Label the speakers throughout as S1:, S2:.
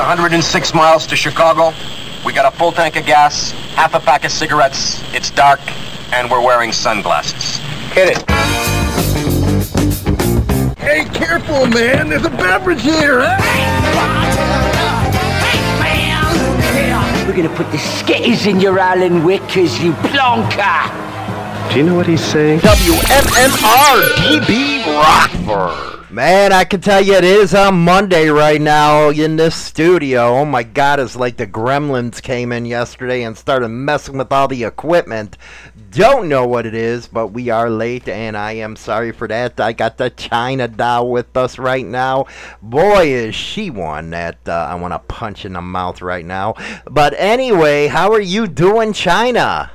S1: 106 miles to Chicago. We got a full tank of gas, half a pack of cigarettes. It's dark, and we're wearing sunglasses. Hit it.
S2: Hey, careful, man. There's a beverage here. Huh?
S3: Hey, We're gonna put the skitters in your Alan Whickers, you plonker!
S2: Do you know what he's saying?
S4: WMMR DB Rockford. Man, I can tell you it is on Monday right now in this studio. Oh my god, it's like the gremlins came in yesterday and started messing with all the equipment. Don't know what it is, but we are late and I am sorry for that. I got the China doll with us right now. Boy, is she one that uh, I want to punch in the mouth right now. But anyway, how are you doing, China?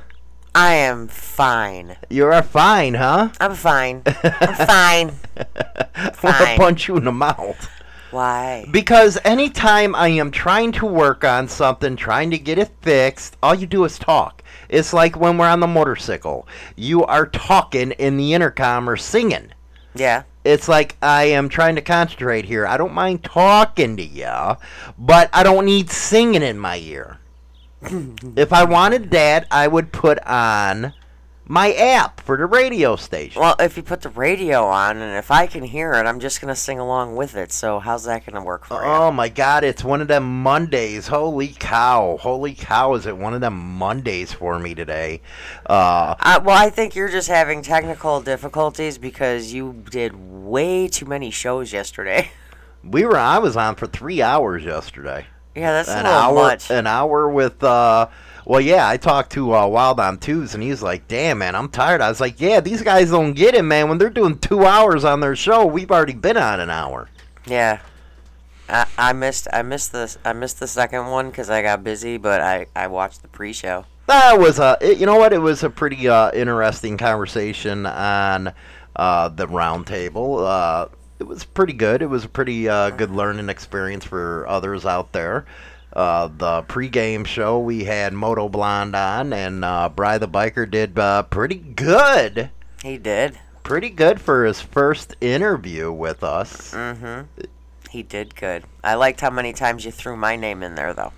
S5: I am fine.
S4: You are fine, huh?
S5: I'm fine. I'm fine.
S4: I want to
S5: Fine.
S4: punch you in the mouth.
S5: Why?
S4: Because anytime I am trying to work on something, trying to get it fixed, all you do is talk. It's like when we're on the motorcycle. You are talking in the intercom or singing.
S5: Yeah.
S4: It's like I am trying to concentrate here. I don't mind talking to you, but I don't need singing in my ear. If I wanted that, I would put on my app for the radio station.
S5: Well, if you put the radio on and if I can hear it, I'm just gonna sing along with it. So how's that gonna work for you?
S4: Oh my god, it's one of them Mondays. Holy cow. Holy cow, is it one of them Mondays for me today? Uh,
S5: Uh, well, I think you're just having technical difficulties because you did way too many shows yesterday.
S4: we were I was on for 3 hours yesterday.
S5: Yeah, that's
S4: an hour
S5: much.
S4: an hour with uh well yeah, I talked to uh, Wild on Twos and he's like, "Damn, man, I'm tired." I was like, "Yeah, these guys don't get it, man. When they're doing 2 hours on their show, we've already been on an hour."
S5: Yeah. I, I missed I missed this I missed the second one because I got busy, but I, I watched the pre-show.
S4: That was a, it, you know what? It was a pretty uh, interesting conversation on uh, the roundtable. Uh, it was pretty good. It was a pretty uh, good learning experience for others out there. Uh, the pregame show, we had Moto Blonde on, and uh, Bry the Biker did uh, pretty good.
S5: He did.
S4: Pretty good for his first interview with us.
S5: Mm-hmm. He did good. I liked how many times you threw my name in there, though.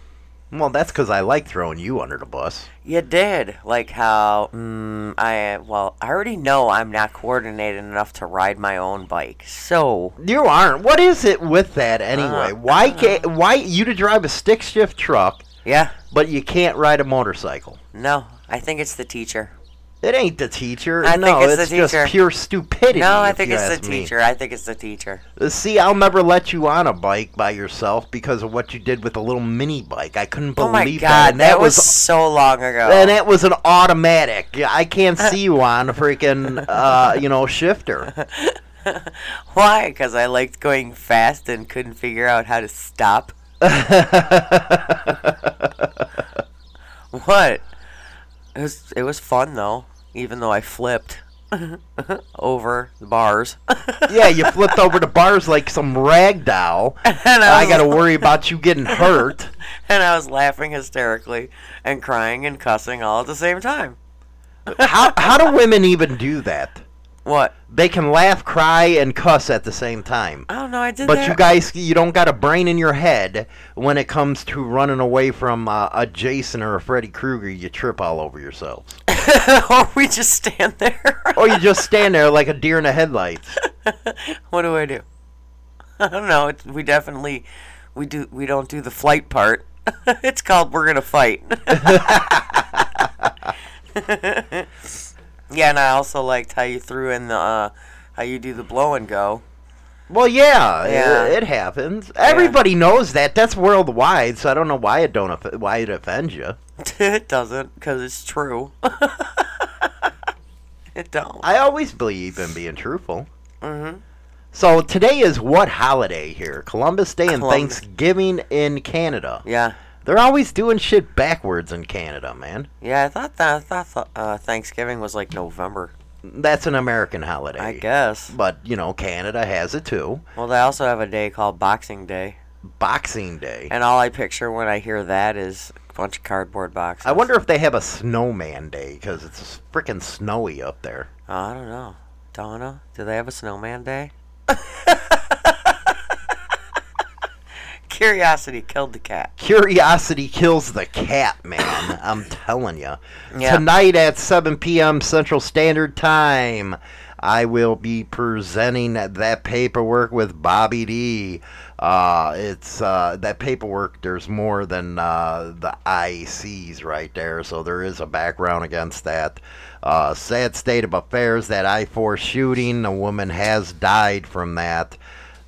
S4: Well, that's because I like throwing you under the bus.
S5: You did. Like how mm, I well, I already know I'm not coordinated enough to ride my own bike. So
S4: You aren't. What is it with that anyway?
S5: Uh,
S4: why can't why you to drive a stick shift truck,
S5: yeah,
S4: but you can't ride a motorcycle?
S5: no, I think it's the teacher.
S4: It ain't the teacher.
S5: I
S4: no,
S5: think it's the
S4: just
S5: teacher.
S4: pure stupidity.
S5: No, I think it's the
S4: ask me.
S5: teacher. I think it's the teacher.
S4: Uh, See, I'll never let you on a bike by yourself because of what you did with a little mini bike. I couldn't believe
S5: oh my
S4: that.
S5: god,
S4: And
S5: that, was, so long ago.
S4: and it was an automatic. I can't see you on a freaking uh, you know shifter.
S5: Why? Because I liked going fast and couldn't figure out how to stop. What? It was it was fun though, even though I flipped over the bars.
S4: yeah, you flipped over the bars like some rag doll.
S5: and
S4: I
S5: was-
S4: got to worry about you getting hurt.
S5: and I was laughing hysterically and crying and cussing all at the same time.
S4: How how do women even do that?
S5: What?
S4: They can laugh, cry, and cuss at the same time.
S5: I don't know. I did that.
S4: But
S5: that.
S4: you guys, you don't got a brain in your head when it comes to running away from uh, a Jason or a Freddy Krueger. You trip all over yourselves,
S5: or we just stand there.
S4: or you just stand there like a deer in the headlights.
S5: what do I do? I don't know. It's, we definitely we do we don't do the flight part. it's called we're gonna fight. Yeah, and I also liked how you threw in the uh, how you do the blow and go.
S4: Well, yeah,
S5: Yeah.
S4: It, it happens. Everybody knows that. That's worldwide, so I don't know why it don't off- why it offends you.
S5: it doesn't, because it's true. it don't.
S4: I always believe in being truthful.
S5: Mm-hmm.
S4: So today is what holiday here? Columbus Day and
S5: Columbus.
S4: Thanksgiving in Canada.
S5: Yeah,
S4: They're always doing shit backwards in Canada, man.
S5: yeah. I thought that I thought uh, Thanksgiving was like November.
S4: That's an American holiday.
S5: I guess.
S4: But, you know, Canada has it too.
S5: Well, they also have a day called Boxing Day,
S4: Boxing Day.
S5: and all I picture when I hear that is a bunch of cardboard boxes.
S4: I wonder if they have a snowman day because it's freaking snowy up there.
S5: Oh, I don't know. Donna, do they have a snowman day? Curiosity killed the cat.
S4: Curiosity kills the cat, man. I'm telling you.
S5: Yeah.
S4: Tonight at 7 p.m. Central Standard Time, I will be presenting that paperwork with Bobby D. Uh, it's uh, that paperwork. There's more than uh, the ICs right there, so there is a background against that. Uh, sad state of affairs. That I-4 shooting. A woman has died from that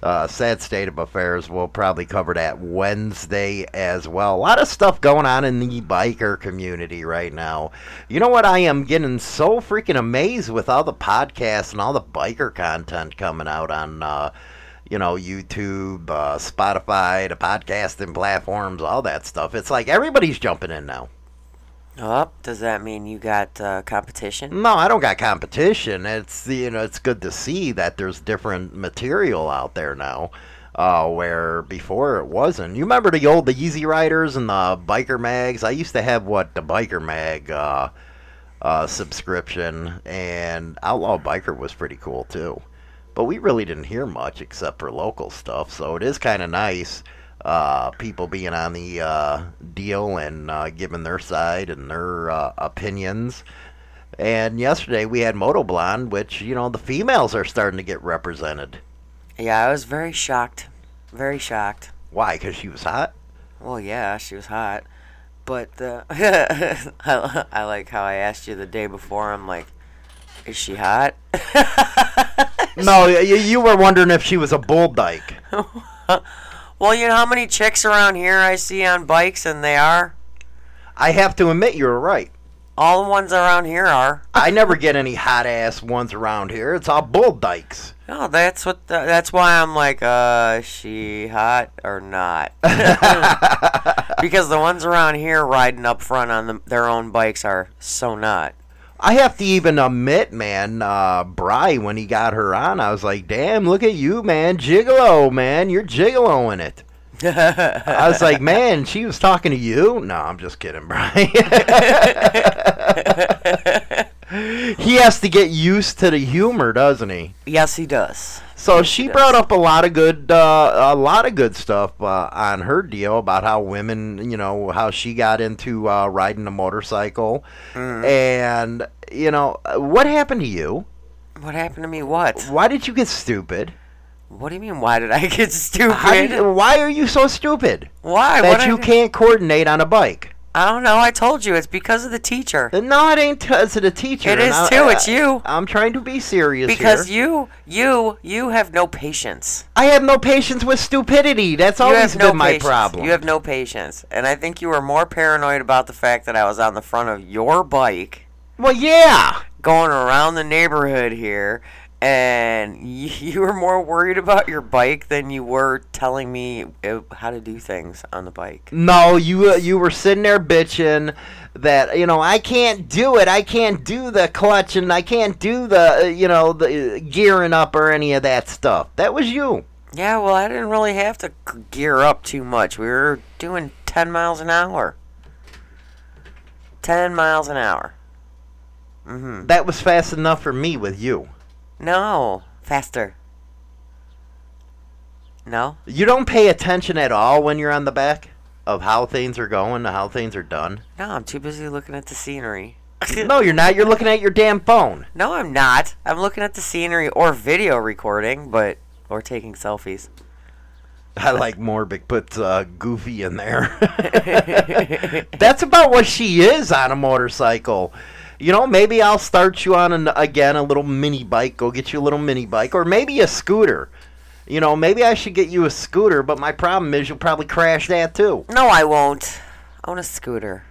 S4: uh, sad state of affairs. We'll probably cover that Wednesday as well. A lot of stuff going on in the biker community right now. You know what? I am getting so freaking amazed with all the podcasts and all the biker content coming out on. Uh, you know, YouTube, uh, Spotify, the podcasting platforms, all that stuff. It's like everybody's jumping in now.
S5: Oh, does that mean you got uh, competition?
S4: No, I don't got competition. It's you know, it's good to see that there's different material out there now. Uh, where before it wasn't. You remember the old the Easy Riders and the Biker Mags? I used to have what the Biker Mag uh, uh, subscription, and Outlaw Biker was pretty cool too. But we really didn't hear much except for local stuff, so it is kind of nice uh, people being on the uh, deal and uh, giving their side and their uh, opinions. And yesterday we had Moto Blonde, which you know the females are starting to get represented.
S5: Yeah, I was very shocked. Very shocked.
S4: Why? Because she was hot.
S5: Well, yeah, she was hot. But I, I like how I asked you the day before. I'm like, is she hot?
S4: No, you, you were wondering if she was a bull dyke.
S5: well, you know how many chicks around here I see on bikes, and they are?
S4: I have to admit you're right.
S5: All the ones around here are.
S4: I never get any hot ass ones around here. It's all bull dykes.
S5: No, that's what. The, that's why I'm like, uh, is she hot or not? because the ones around here riding up front on the, their own bikes are so not.
S4: I have to even admit, man, uh, Bry, when he got her on, I was like, damn, look at you, man. Gigolo, man. You're gigoloing it. I was like, man, she was talking to you? No, I'm just kidding, Bry. he has to get used to the humor, doesn't he?
S5: Yes, he does.
S4: So she brought up a lot of good, uh, a lot of good stuff uh, on her deal about how women, you know, how she got into uh, riding a motorcycle, and you know, what happened to you?
S5: What happened to me? What?
S4: Why did you get stupid?
S5: What do you mean? Why did I get stupid?
S4: Why are you so stupid
S5: why?
S4: that
S5: What
S4: you
S5: I,
S4: can't coordinate on a bike?
S5: I don't know. I told you it's because of the teacher.
S4: No, it ain't because of the teacher.
S5: It is
S4: I-
S5: too,
S4: I-
S5: it's you.
S4: I'm trying to be serious
S5: Because
S4: here.
S5: you, you, you have no patience.
S4: I have no patience with stupidity. That's always
S5: no
S4: been my
S5: patience.
S4: problem.
S5: You have no patience, and I think you were more paranoid about the fact that I was on the front of your bike
S4: well, yeah.
S5: going around the neighborhood here, and you, were more worried about your bike than you were telling me uh, how to do things on the bike.
S4: No, you uh, you were sitting there bitching that you know I can't do it. I can't do the clutch and I can't do the uh, you know the gearing up or any of that stuff. That was you.
S5: Yeah, well, I didn't really have to gear up too much. We were doing 10 miles an hour. 10 miles an hour. Mm-hmm.
S4: That was fast enough for me with you.
S5: No, faster. No?
S4: You don't pay attention at all when you're on the back of how things are going, how things are done.
S5: No, I'm too busy looking at the scenery.
S4: no, you're not. You're looking at your damn phone.
S5: No, I'm not. I'm looking at the scenery or video recording, but or taking selfies.
S4: I like Morbic puts uh, Goofy in there. That's about what she is on a motorcycle. You know, maybe I'll start you on an, again a little mini bike. Go get you a little mini bike, or maybe a scooter. You know, maybe I should get you a scooter. But my problem is you'll probably crash that too.
S5: No, I won't. I want a scooter.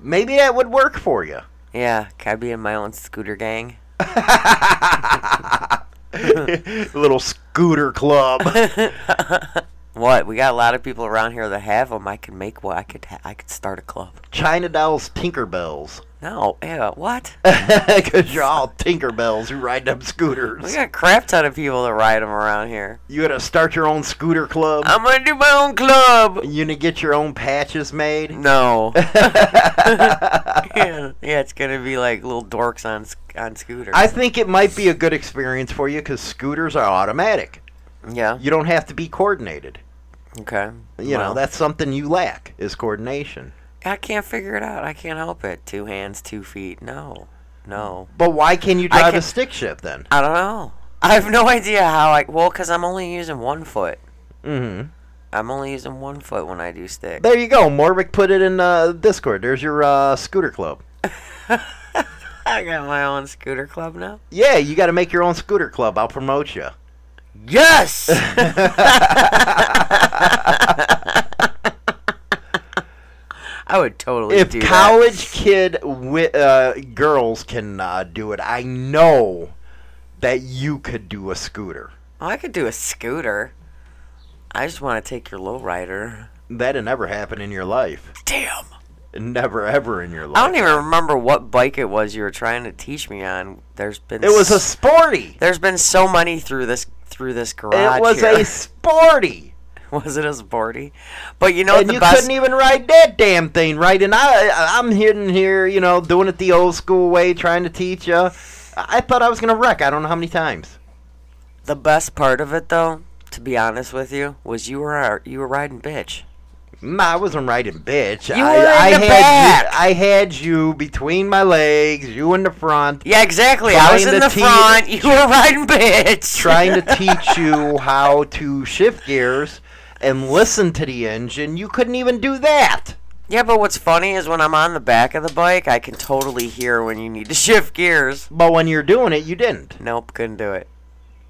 S4: Maybe that would work for you.
S5: Yeah, can I be in my own scooter gang?
S4: little scooter club.
S5: What? We got a lot of people around here that have them. I could make one. I could. Ha- I could start a club.
S4: China Dolls Tinkerbells.
S5: No, yeah, what?
S4: Because you're all Tinkerbells who ride them scooters.
S5: We got a crap ton of people that ride them around here.
S4: You gotta start your own scooter club.
S5: I'm gonna do my own club.
S4: You gonna get your own patches made?
S5: No. yeah, yeah, it's gonna be like little dorks on on scooters.
S4: I think it might be a good experience for you because scooters are automatic.
S5: yeah,
S4: You don't have to be coordinated.
S5: Okay.
S4: You know, that's something you lack is coordination.
S5: I can't figure it out. I can't help it. Two hands, two feet. No. No.
S4: But why can you drive
S5: can-
S4: a stick shift then?
S5: I don't know. I have no idea how I. Well, because I'm only using one foot.
S4: Mm-hmm.
S5: I'm only using one foot when I do stick.
S4: There you go. Morvick put it in uh, Discord. There's your uh, scooter club.
S5: I got my own scooter club now.
S4: Yeah, you got to make your own scooter club. I'll promote you.
S5: Yes! I would totally
S4: if
S5: do that.
S4: college kid wi- uh, girls can uh, do it, I know that you could do a scooter.
S5: Oh, I could do a scooter. I just want to take your lowrider.
S4: That'd never happen in your life.
S5: Damn.
S4: Never ever in your life.
S5: I don't even remember what bike it was you were trying to teach me on. There's been
S4: It was a sporty.
S5: There's been so many through this through this garage.
S4: It was
S5: here.
S4: a sporty.
S5: was it a sporty? But you know
S4: and
S5: the
S4: you
S5: best.
S4: couldn't even ride that damn thing right. And I, I'm hitting here, you know, doing it the old school way, trying to teach you. I thought I was gonna wreck. I don't know how many times.
S5: The best part of it, though, to be honest with you, was you were you were riding bitch.
S4: I wasn't riding bitch.
S5: You
S4: I,
S5: were in
S4: I
S5: the
S4: had
S5: back.
S4: You, I had you between my legs, you in the front,
S5: Yeah, exactly. I was in the
S4: teach-
S5: front. You were riding bitch.
S4: trying to teach you how to shift gears and listen to the engine. You couldn't even do that.
S5: Yeah, but what's funny is when I'm on the back of the bike, I can totally hear when you need to shift gears.
S4: But when you're doing it, you didn't.
S5: Nope, couldn't do it.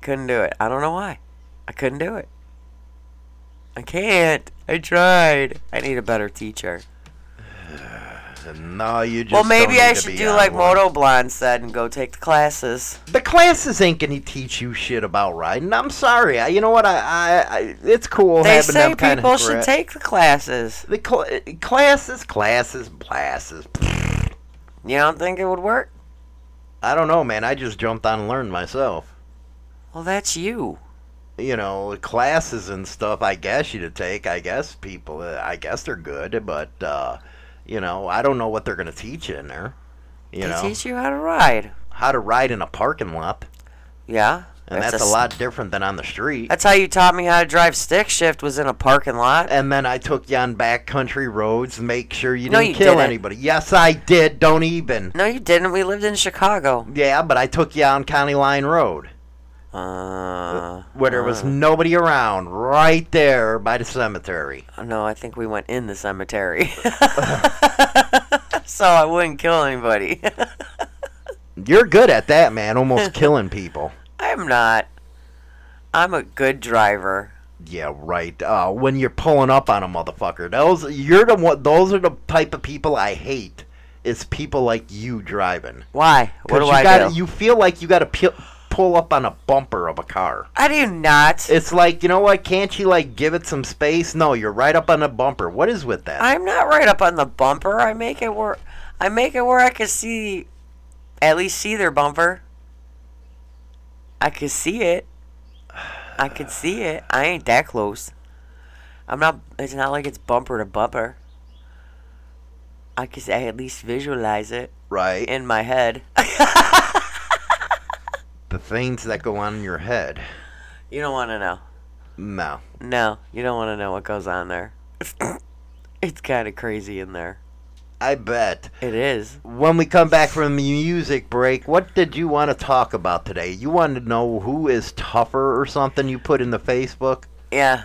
S5: Couldn't do it. I don't know why. I couldn't do it. I can't. I tried. I need a better teacher.
S4: No, you just.
S5: well, maybe I should do like
S4: one.
S5: Moto Blonde said and go take the classes.
S4: The classes ain't gonna teach you shit about riding. I'm sorry. I, you know what? I, I, I it's cool
S5: They
S4: having
S5: say people should take the classes.
S4: the cl- classes, classes, classes.
S5: You don't think it would work?
S4: I don't know, man. I just jumped on and learned myself.
S5: Well, that's you.
S4: You know, classes and stuff. I guess you to take. I guess people. uh, I guess they're good, but uh, you know, I don't know what they're gonna teach you in there. You
S5: they
S4: know,
S5: teach you how to ride.
S4: how to ride in a parking lot,
S5: Yeah.
S4: and that's,
S5: a
S4: lot different than on the street.
S5: That's how you taught me how to drive stick shift was in a parking lot.
S4: And then I took you on backcountry roads, make sure you
S5: No,
S4: didn't
S5: you
S4: kill
S5: didn't.
S4: anybody. Yes, I did. Don't even.
S5: No, you didn't. We lived in Chicago.
S4: Yeah, but I took you on County Line Road,
S5: Uh,
S4: where there was
S5: uh,
S4: nobody around, right there by the cemetery.
S5: no, I think we went in the cemetery. so I wouldn't kill anybody.
S4: You're good at that, man. Almost killing people.
S5: I'm not. I'm a good driver.
S4: Yeah, right. Uh, when you're pulling up on a motherfucker, those you're the one. Those are the type of people I hate. Is people like you driving.
S5: Why? What do
S4: you
S5: I
S4: gotta,
S5: do?
S4: You feel like you got to pu- pull up on a bumper of a car.
S5: I do not.
S4: It's like you know what? Can't you like give it some space? No, you're right up on the bumper. What is with that?
S5: I'm not right up on the bumper. I make it where I make it where I can see, at least see their bumper. I can see it. I can see it. I ain't that close. I'm not. It's not like it's bumper to bumper. I can I at least visualize it
S4: right.
S5: in my head.
S4: the things that go on in your head.
S5: You don't want to know.
S4: No.
S5: No, you don't want to know what goes on there. it's kind of crazy in there.
S4: I bet.
S5: It is.
S4: When we come back from the music break, what did you want to talk about today? You wanted to know who is tougher or something you put in the Facebook?
S5: Yeah.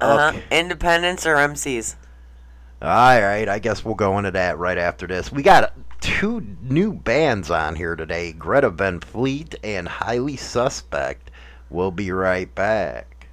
S5: Uh-huh.
S4: Okay.
S5: Independents or MCs?
S4: All right, I guess we'll go into that right after this. We got two new bands on here today Greta Van Fleet and Highly Suspect. We'll be right back.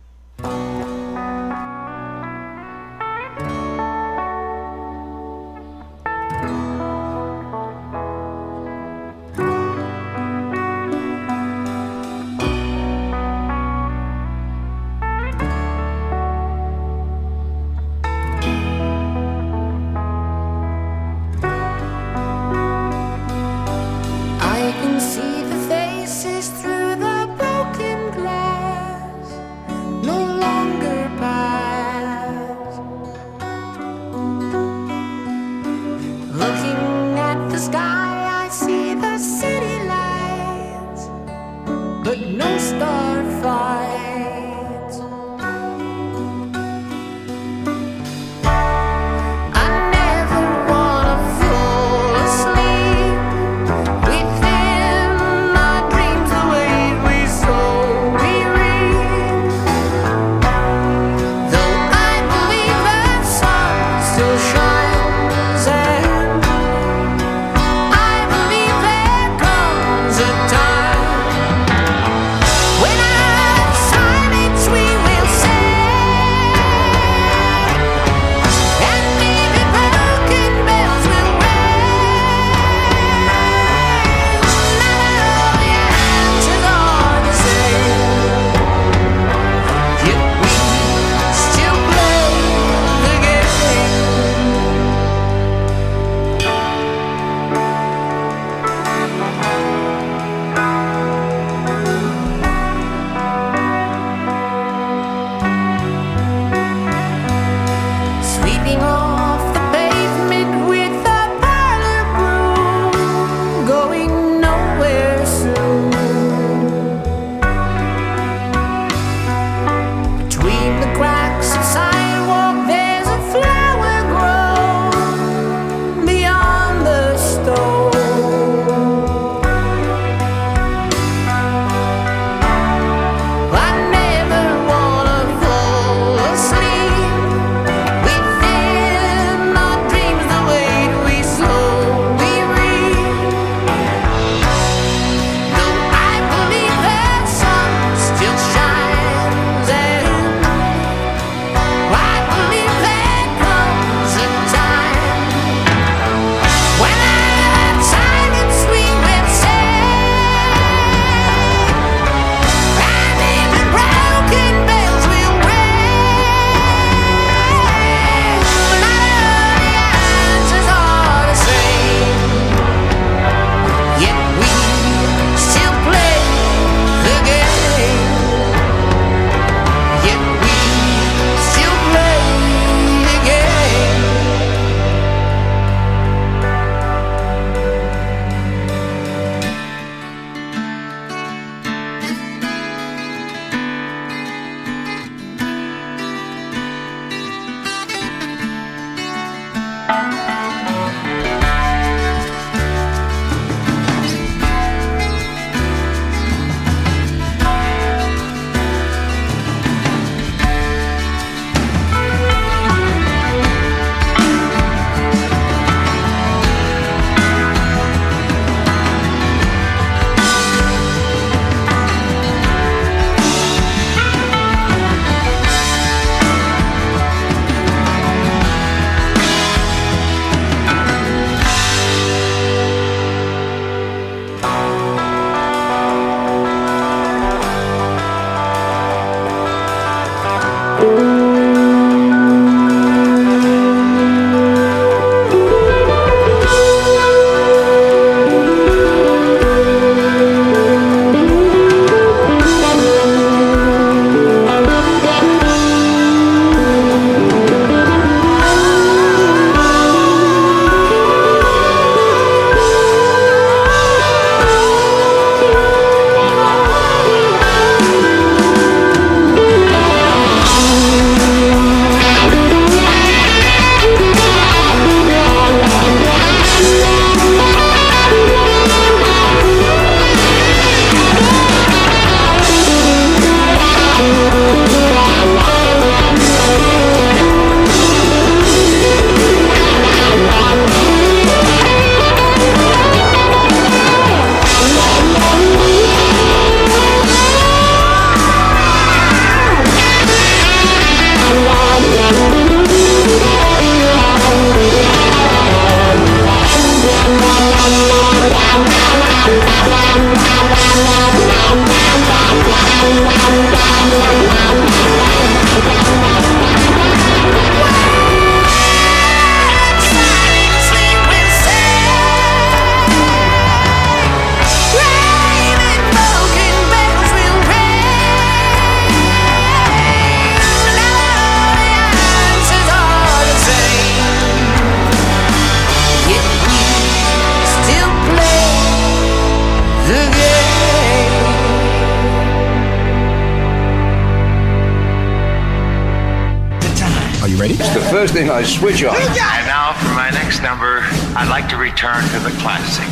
S2: It's the first thing I switch on.
S6: And now for my next number, I'd like to return to the classics.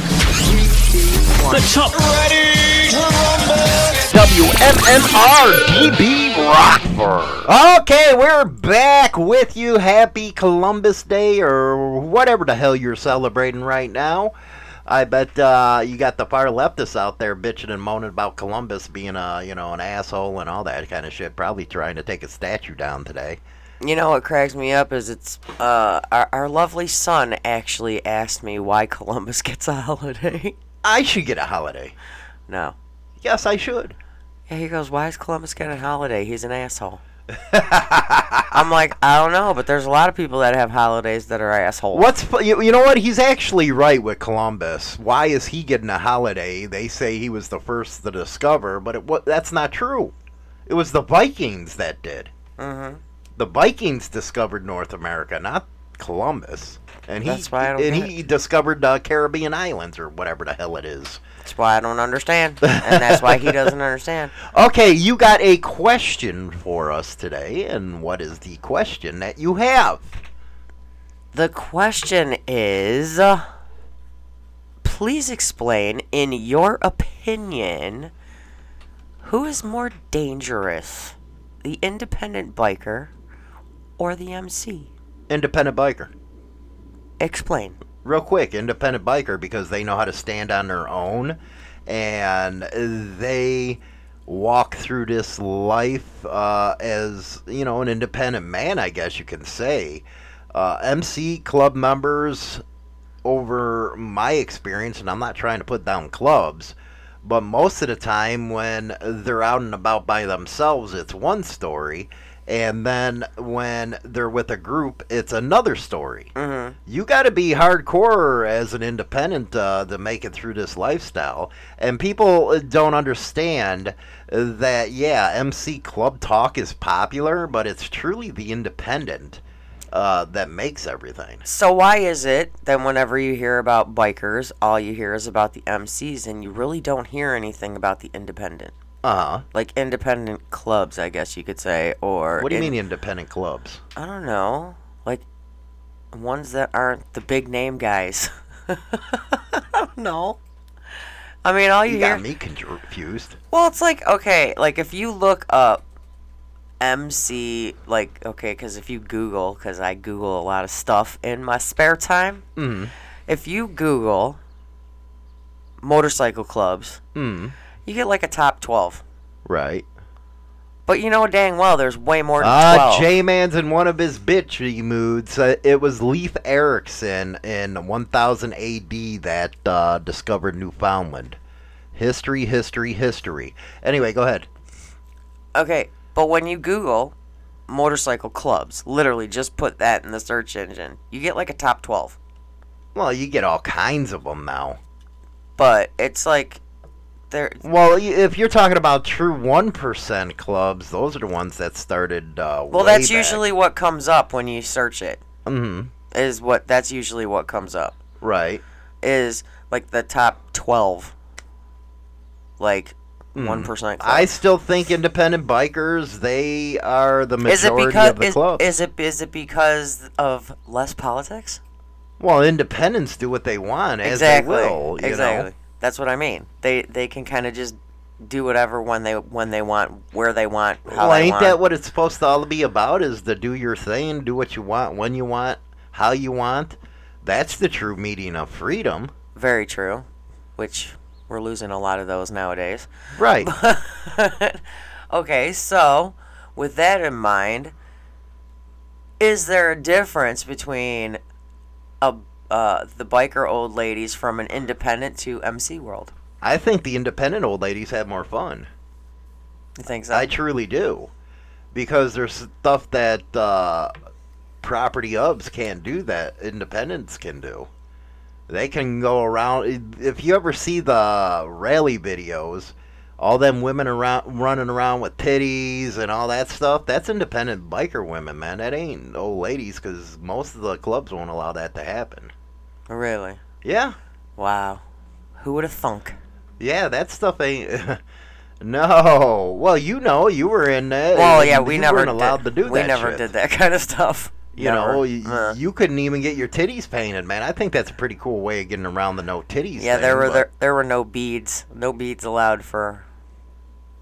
S7: The top.
S4: ready WMMR DB Rockford. Okay, we're back with you. Happy Columbus Day or whatever the hell you're celebrating right now. I bet uh, you got the far leftists out there bitching and moaning about Columbus being a you know an asshole and all that kind of shit. Probably trying to take a statue down today.
S5: You know what cracks me up is it's uh our, our lovely son actually asked me why Columbus gets a holiday.
S4: I should get a holiday.
S5: no.
S4: Yes, I should.
S5: Yeah, he goes, why is Columbus getting a holiday? He's an asshole. I'm like, I don't know, but there's a lot of people that have holidays that are assholes.
S4: What's fu- you, you know what? He's actually right with Columbus. Why is he getting a holiday? They say he was the first to discover, but it, wa that's not true. It was the Vikings that did.
S5: Mm-hmm.
S4: The Vikings discovered North America, not Columbus. And he
S5: That's why I don't
S4: and he discovered uh, Caribbean islands or whatever the hell it is.
S5: That's why I don't understand, and that's why he doesn't understand.
S4: Okay, you got a question for us today, and what is the question that you have?
S5: The question is uh, please explain, in your opinion, who is more dangerous, the independent biker or the MC?
S4: Independent biker.
S5: Explain.
S4: real quick independent biker because they know how to stand on their own and they walk through this life uh, as you know an independent man i guess you can say uh, mc club members over my experience and i'm not trying to put down clubs but most of the time when they're out and about by themselves it's one story and then when they're with a group it's another story
S5: Mm-hmm.
S4: you got to be hardcore as an independent uh, to make it through this lifestyle. And people uh, don't understand uh, that, yeah, MC Club Talk is popular, but it's truly the independent uh, that makes everything.
S5: So why is it that whenever you hear about bikers, all you hear is about the MCs, and you really don't hear anything about the independent,
S4: Uh huh.
S5: like independent clubs, I guess you could say, or
S4: What do you
S5: in-
S4: mean independent clubs?
S5: I don't know, like ones that aren't the big name guys. I don't know. I mean, all you,
S4: You
S5: hear.
S4: got me confused.
S5: Well, it's like okay, like if you look up MC, like okay, because if you Google, because I Google a lot of stuff in my spare time.
S4: Mm.
S5: If you Google motorcycle clubs,
S4: Mm.
S5: You get like a top twelve.
S4: Right.
S5: But you know dang well, there's way more than
S4: Uh,
S5: twelve.
S4: J Man's in one of his bitchy moods. Uh, it was Leif Erikson in 1000 AD that uh, discovered Newfoundland. History, history, history. Anyway, go ahead.
S5: Okay, but when you Google motorcycle clubs, literally just put that in the search engine, you get like a top 12.
S4: Well, you get all kinds of them now.
S5: But it's like there
S4: Well, if you're talking about true 1% clubs, those are the ones that started uh,
S5: Well, that's
S4: back.
S5: usually what comes up when you search it.
S4: Mhm.
S5: Is what that's usually what comes up.
S4: Right.
S5: Is like the top 12 like 1%
S4: Hmm. I still think independent bikers, they are the
S5: is it
S4: majority
S5: because
S4: of the
S5: is,
S4: club.
S5: is it is it because of less politics?
S4: well, independents do what they want as
S5: exactly.
S4: they will, you
S5: exactly.
S4: know.
S5: That's what I mean. They they can kind of just do whatever when they when they want, where they want, how
S4: Well,
S5: they
S4: ain't
S5: want.
S4: that what it's supposed to all be about? Is to do your thing, do what you want, when you want, how you want. That's the true meaning of freedom.
S5: Very true. Which we're losing a lot of those nowadays.
S4: Right.
S5: okay, so with that in mind, is there a difference between a uh, the biker old ladies from an independent to MC World?
S4: I think the independent old ladies have more fun.
S5: You think so?
S4: I truly do. Because there's stuff that uh, property ubs can't do that independents can do. They can go around. If you ever see the rally videos, all them women around running around with titties and all that stuff, that's independent biker women, man. That ain't old ladies because most of the clubs won't allow that to happen.
S5: Really?
S4: Yeah.
S5: Wow. Who would have thunk?
S4: Yeah, that stuff ain't. no. Well, you know, you were in that.
S5: Well, yeah, we
S4: you
S5: never
S4: weren't allowed
S5: did,
S4: to do
S5: We
S4: that
S5: never
S4: shit.
S5: did that kind of stuff.
S4: You
S5: Never.
S4: know, y-
S5: Uh.
S4: you couldn't even get your titties painted, man. I think that's a pretty cool way of getting around the no titties.
S5: Yeah, there were there, there were no beads, no beads allowed for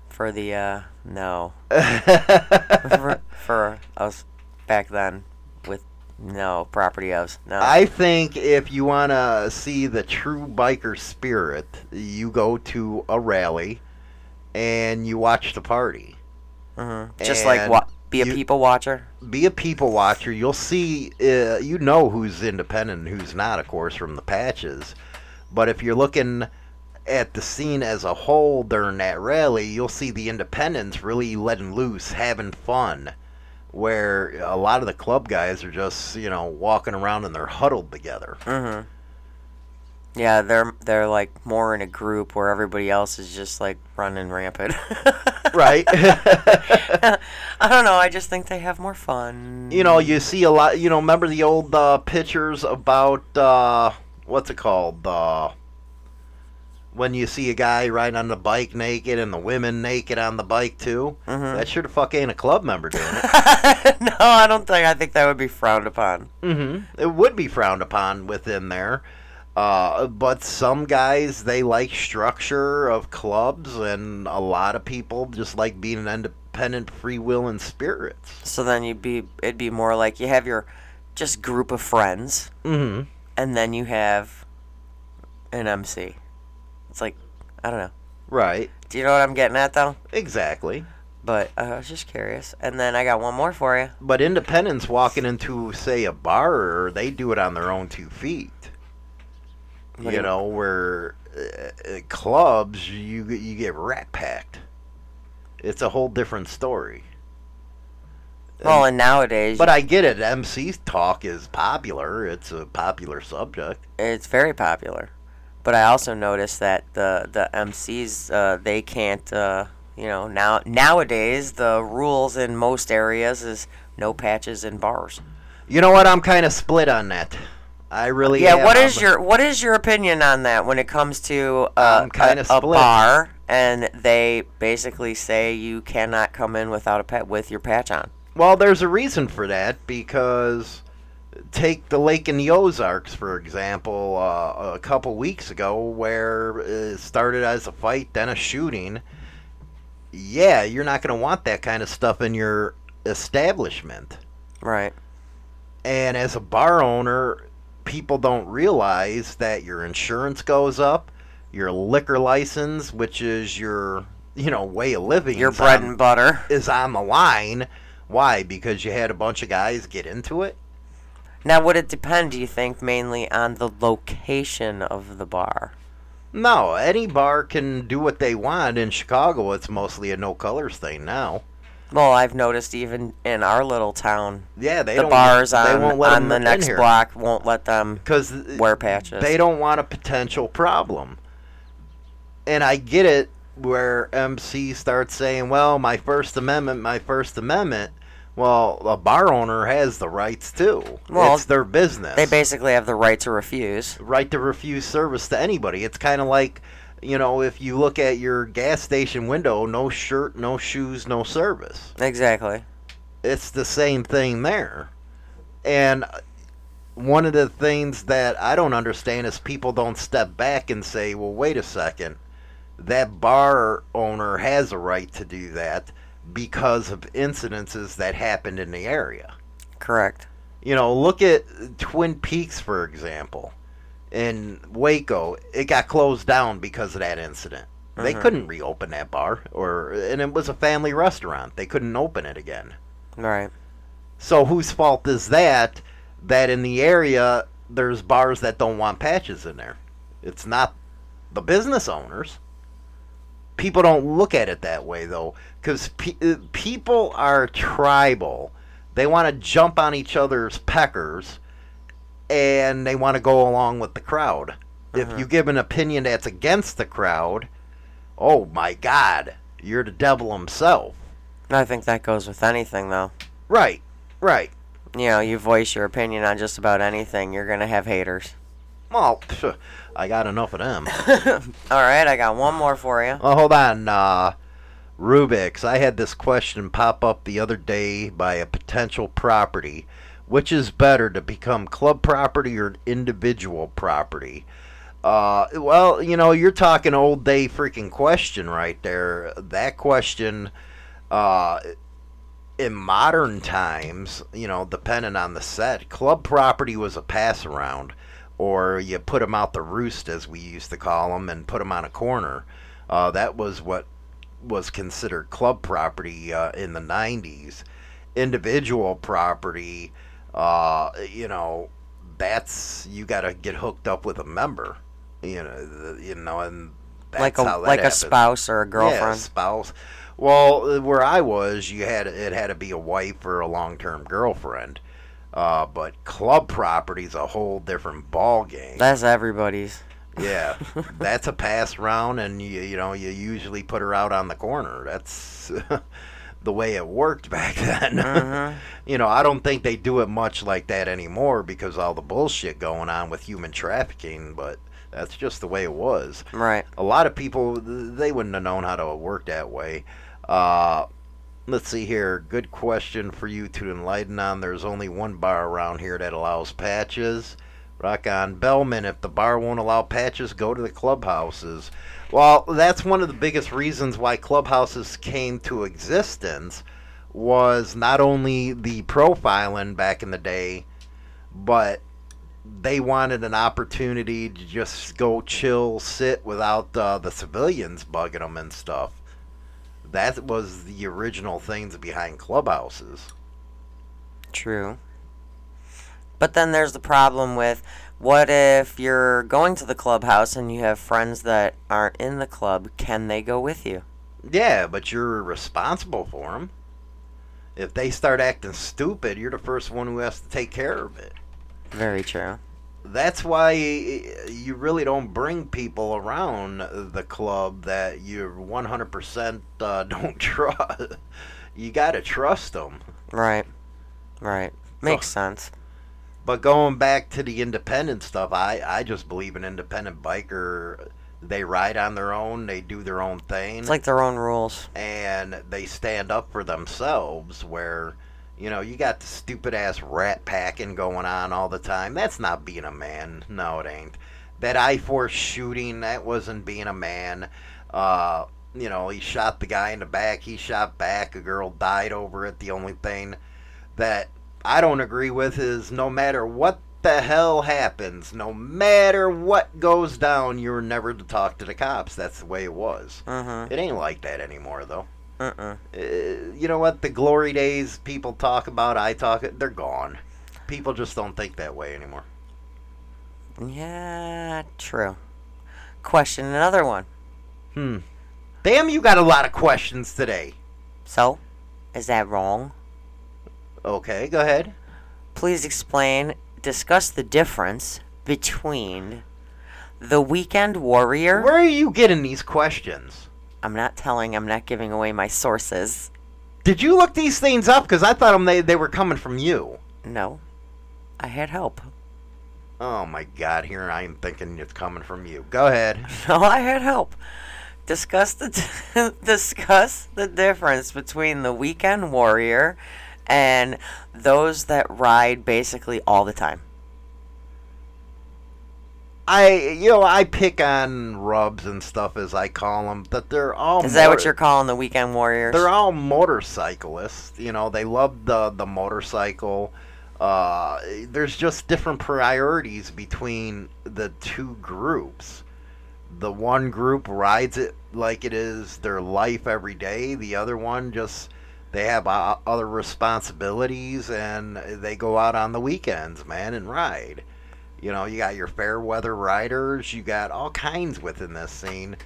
S5: for the uh no for, for us back then no property ofs. No.
S4: I think if you want to see the true biker spirit, you go to a rally and you watch the party.
S5: Mhm. Just like what? be a
S4: you-
S5: people watcher.
S4: Be a people watcher. You'll see, uh, you know who's independent and who's not, of course, from the patches. But if you're looking at the scene as a whole during that rally, you'll see the independents really letting loose, having fun. Where a lot of the club guys are just, you know, walking around and they're huddled together.
S5: Mhm. Yeah, they're they're like more in a group where everybody else is just like running rampant.
S4: right?
S5: I don't know. I just think they have more fun.
S4: you know, you see a lot. You know, remember the old uh, pictures about uh, what's it called? Uh, when you see a guy riding on the bike naked and the women naked on the bike too.
S5: Mhm.
S4: That sure the fuck ain't a club member doing it.
S5: no, I don't think. I think that would be frowned upon.
S4: mm-hmm. It would be frowned upon within there. Uh, but some guys they like structure of clubs, and a lot of people just like being an independent, free will and spirits.
S5: So then you'd be. It'd be more like you have your just group of friends,
S4: Mm-hmm.
S5: and then you have an MC. It's like I don't know.
S4: Right.
S5: Do you know what I'm getting at though?
S4: Exactly.
S5: But uh, I was just curious. And then I got one more for you.
S4: But independents walking into, say, a bar, they do it on their own two feet. You
S5: you-
S4: know, where uh, uh, clubs, you you get rat packed. It's a whole different story.
S5: Well, and nowadays,
S4: But I get it. MC talk is popular. It's a popular subject.
S5: it's very popular. But I also noticed that the the MCs uh, they can't uh, you know now nowadays the rules in most areas is no patches in bars.
S4: You know what? I'm kind of split on that. I really
S5: Yeah,
S4: am.
S5: what is your what is your opinion on that when it comes to uh, a, a bar and they basically say you cannot come in without a pet with your patch on?
S4: Well, there's a reason for that because take the lake in the Ozarks, for example, uh, a couple weeks ago, where it started as a fight, then a shooting. Yeah, you're not going to want that kind of stuff in your establishment.
S5: Right.
S4: And as a bar owner, people don't realize that your insurance goes up, your liquor license, which is your you know way of living,
S5: Your bread
S4: on-
S5: and butter.
S4: is on the line. Why? Because you had a bunch of guys get into it.
S5: Now, would it depend, do you think, mainly on the location of the bar?
S4: No, any bar can do what they want. In Chicago, it's mostly a no colors thing now.
S5: Well, I've noticed even in our little town,
S4: Yeah, they
S5: the
S4: don't.
S5: bars
S4: they
S5: on,
S4: won't let
S5: on the next block won't let them
S4: because
S5: wear patches.
S4: they don't want a potential problem. And I get it where MC starts saying, "Well, my First Amendment, my First Amendment." Well, a bar owner has the rights too.
S5: Well,
S4: it's their business.
S5: They basically have the right to refuse.
S4: right to refuse service to anybody. It's kind of like, you know, if you look at your gas station window, no shirt, no shoes, no service.
S5: Exactly.
S4: It's the same thing there. And one of the things that I don't understand is people don't step back and say, well, wait a second. That bar owner has a right to do that because of incidences that happened in the area.
S5: Correct.
S4: You know, look at Twin Peaks, for example. In Waco, it got closed down because of that incident. They
S5: Mhm.
S4: couldn't reopen that bar, or and it was a family restaurant. They couldn't open it again.
S5: Right.
S4: So whose fault is that? That in the area there's bars that don't want patches in there. It's not the business owners. People don't look at it that way though, because pe- uh, people are tribal. They want to jump on each other's peckers, and they want to go along with the crowd. If you give an opinion that's against the crowd, oh my God, you're the devil himself.
S5: I think that goes with anything, though.
S4: Right, right.
S5: You know, you voice your opinion on just about anything, you're going to have haters.
S4: Well, I got enough of them.
S5: All right, I got one more for you.
S4: well, hold on, uh, Rubik's. I had this question pop up the other day by a potential property Which is better to become club property or individual property? Uh, well, you know, you're talking old day freaking question right there. That question, uh, in modern times, you know, depending on the set, club property was a pass around, or you put them out the roost, as we used to call them, and put them on a corner. Uh, that was what was considered club property uh, in the 90s. Individual property, uh, you know, that's you got to get hooked up with a member, you know, you know, and that's
S5: like a like a spouse or a girlfriend.
S4: Yeah, spouse. Well, where I was, you had it had to be a wife or a long-term girlfriend. Uh, but club property's a whole different ball game.
S5: That's everybody's.
S4: Yeah, that's a pass round, and you you know you usually put her out on the corner. That's the way it worked back then.
S5: Mhm.
S4: you know, I don't think they do it much like that anymore because all the bullshit going on with human trafficking. But that's just the way it was
S5: Right.
S4: a lot of people they wouldn't have known how to work that way. Uh, let's see here. Good question for you to enlighten on. There's only one bar around here that allows patches. Rock on Bellman. If the bar won't allow patches, go to the clubhouses. Well, that's one of the biggest reasons why clubhouses came to existence was not only the profiling back in the day, but they wanted an opportunity to just go chill, sit without uh, the civilians bugging them and stuff. That was the original things behind clubhouses.
S5: True. But then there's the problem with what if you're going to the clubhouse and you have friends that aren't in the club? Can they go with you?
S4: Yeah, but you're responsible for them. If they start acting stupid, you're the first one who has to take care of it.
S5: Very true.
S4: That's why you really don't bring people around the club that you 100% uh, don't trust. You got to trust them.
S5: Right. Right. Makes sense.
S4: But going back to the independent stuff, I, I just believe an independent biker, they ride on their own, they do their own thing,
S5: It's like their own rules.
S4: and they stand up for themselves. Where, you know, you got the stupid ass rat packing going on all the time. That's not being a man. No, it ain't. That I Force shooting, that wasn't being a man. Uh, you know, he shot the guy in the back, he shot back, a girl died over it. The only thing that I don't agree with is no matter what the hell happens, no matter what goes down, you're never to talk to the cops. That's the way it was.
S5: Mm-hmm.
S4: It ain't like that anymore, though.
S5: Uh-uh.
S4: Uh, you know what? The glory days people talk about, I talk, they're gone. People just don't think that way anymore.
S5: Yeah, true. Question another one.
S4: Hmm. Damn, you got a lot of questions today.
S5: So, is that wrong?
S4: Okay, go ahead.
S5: Please explain, discuss the difference between the weekend warrior.
S4: Where are you getting these questions?
S5: I'm not telling, I'm not giving away my sources.
S4: Did you look these things up? Because I thought they, they were coming from you.
S5: No. I had help.
S4: Oh my god, here I am thinking it's coming from you. Go ahead.
S5: No, I had help. Discuss the discuss the difference between the weekend warrior and those that ride basically all the time.
S4: I, you know, I pick on rubs and stuff as I call them, but they're all.
S5: Is that what you're calling the weekend warriors?
S4: They're all motorcyclists. You know, they love the the motorcycle. Uh, there's just different priorities between the two groups. The one group rides it like it is their life every day. The other one just they have uh, other responsibilities and they go out on the weekends, man, and ride. You know, you got your fair weather riders, you got all kinds within this scene.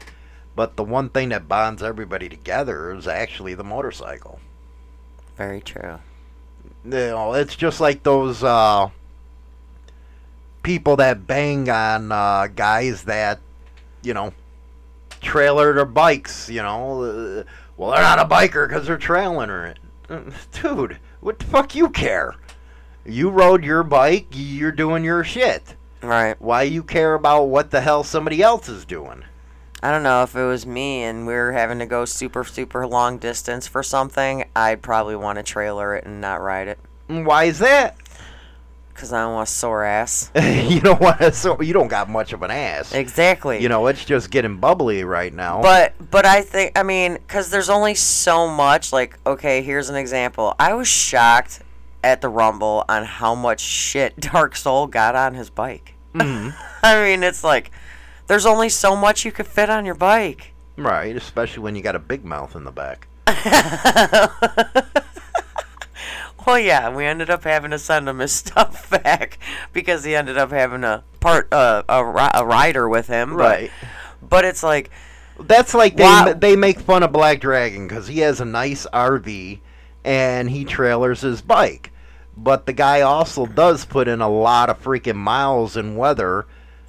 S4: But the one thing that bonds everybody together is actually the motorcycle.
S5: Very true.
S4: You know, it's just like those uh, people that bang on uh, guys that, you know, trailer their bikes. You know, uh, well, they're not a biker because they're trailing it. Uh, Dude, what the fuck you care? You rode your bike, you're doing your shit.
S5: Right.
S4: Why you care about what the hell somebody else is doing?
S5: I don't know if it was me and we were having to go super super long distance for something, I'd probably want to trailer it and not ride it.
S4: Why is that?
S5: Cause I don't want a sore ass.
S4: you don't want to. So you don't got much of an ass.
S5: Exactly.
S4: You know, it's just getting bubbly right now.
S5: But but I think I mean because there's only so much. Like okay, here's an example. I was shocked at the Rumble on how much shit Dark Soul got on his bike.
S4: Mhm.
S5: I mean, it's like there's only so much you could fit on your bike.
S4: right, especially when you got a big mouth in the back.
S5: Well, yeah, we ended up having to send him his stuff back because he ended up having a part uh, a, a rider with him. but-
S4: Right.
S5: But, it's like
S4: That's like they
S5: Wow.
S4: they make fun of Black Dragon because he has a nice RV and he trailers his bike, but the guy also does put in a lot of freaking miles in weather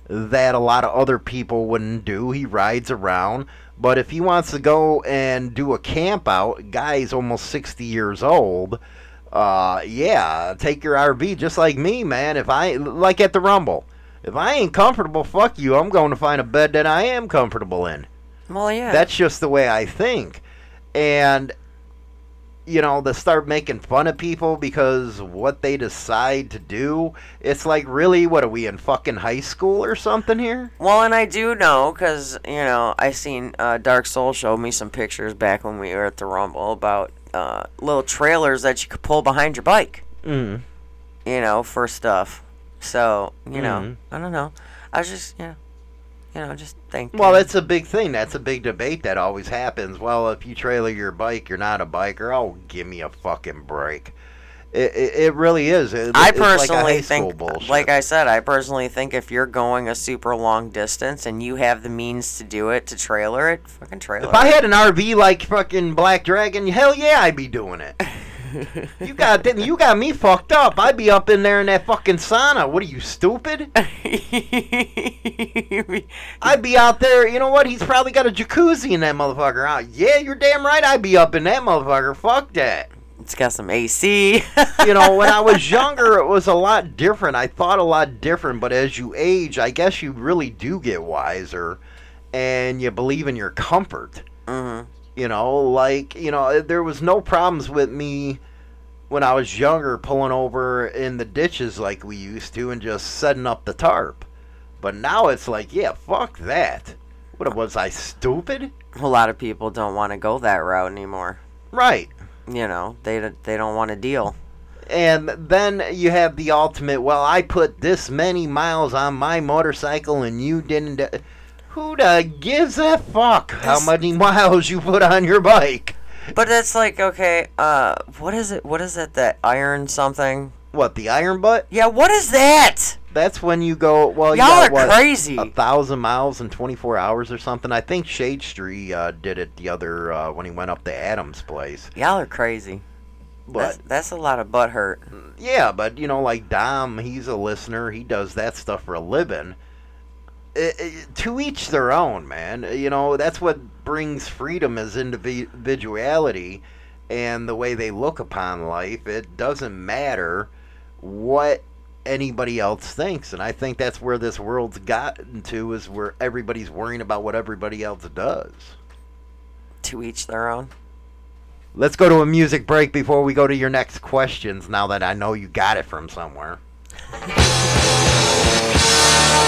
S4: that a lot of other people wouldn't do. He rides around, but if he wants to go and do a camp out, guy's almost sixty years old. Uh, yeah, take your RV just like me, man. If I like at the Rumble. If I ain't comfortable, fuck you. I'm going to find a bed that I am comfortable in.
S5: well, yeah.
S4: That's just the way I think. And you know, to start making fun of people because what they decide to do, it's like really what are we in fucking high school or something here?
S5: Well, and I do know because you know I seen uh, Dark Soul showed me some pictures back when we were at the Rumble about uh, little trailers that you could pull behind your bike.
S4: Mm.
S5: You know, for stuff. So you know,
S4: Mhm.
S5: I don't know. I was just you know, you know, just think.
S4: Well, that's a big thing. That's a big debate that always happens. Well, if you trailer your bike, you're not a biker. Oh, give me a fucking break. It, it, it really is. It,
S5: I
S4: it's like
S5: personally think, like I said, I personally think if you're going a super long distance and you have the means to do it, to trailer it, fucking trailer
S4: If I had an RV like fucking Black Dragon, hell yeah, I'd be doing it. you got you got me fucked up. I'd be up in there in that fucking sauna. What are you stupid? I'd be out there. You know what? He's probably got a jacuzzi in that motherfucker. Ah, yeah, you're damn right. I'd be up in that motherfucker. Fuck that.
S5: It's got some AC.
S4: You know, when I was younger, it was a lot different. I thought a lot different. But as you age, I guess you really do get wiser, and you believe in your comfort.
S5: hmm
S4: You know, like, you know, there was no problems with me when I was younger pulling over in the ditches like we used to and just setting up the tarp. But now it's like, yeah, fuck that. What was I stupid?
S5: A lot of people don't want to go that route anymore.
S4: Right.
S5: You know, they they don't want to deal.
S4: And then you have the ultimate, well, I put this many miles on my motorcycle and you didn't. Who the gives a fuck how many miles you put on your bike?
S5: But it's like, okay, uh, what is it? What is it? That iron something?
S4: What, the iron butt?
S5: Yeah, what is that?
S4: That's when you go. Well, you
S5: Y'all
S4: got,
S5: are
S4: what,
S5: crazy.
S4: A thousand miles in 24 hours or something. I think Shade Street uh, did it the other uh, when he went up to Adam's place.
S5: Y'all are crazy.
S4: But
S5: that's a lot of butt hurt.
S4: yeah, but you know, like Dom, he's a listener. He does that stuff for a living. I- I- to each their own, man. You know, that's what brings freedom as individuality and the way they look upon life. It doesn't matter what anybody else thinks, and I think that's where this world's gotten to is where everybody's worrying about what everybody else does.
S5: To each their own.
S4: Let's go to a music break before we go to your next questions. Now that I know you got it from somewhere.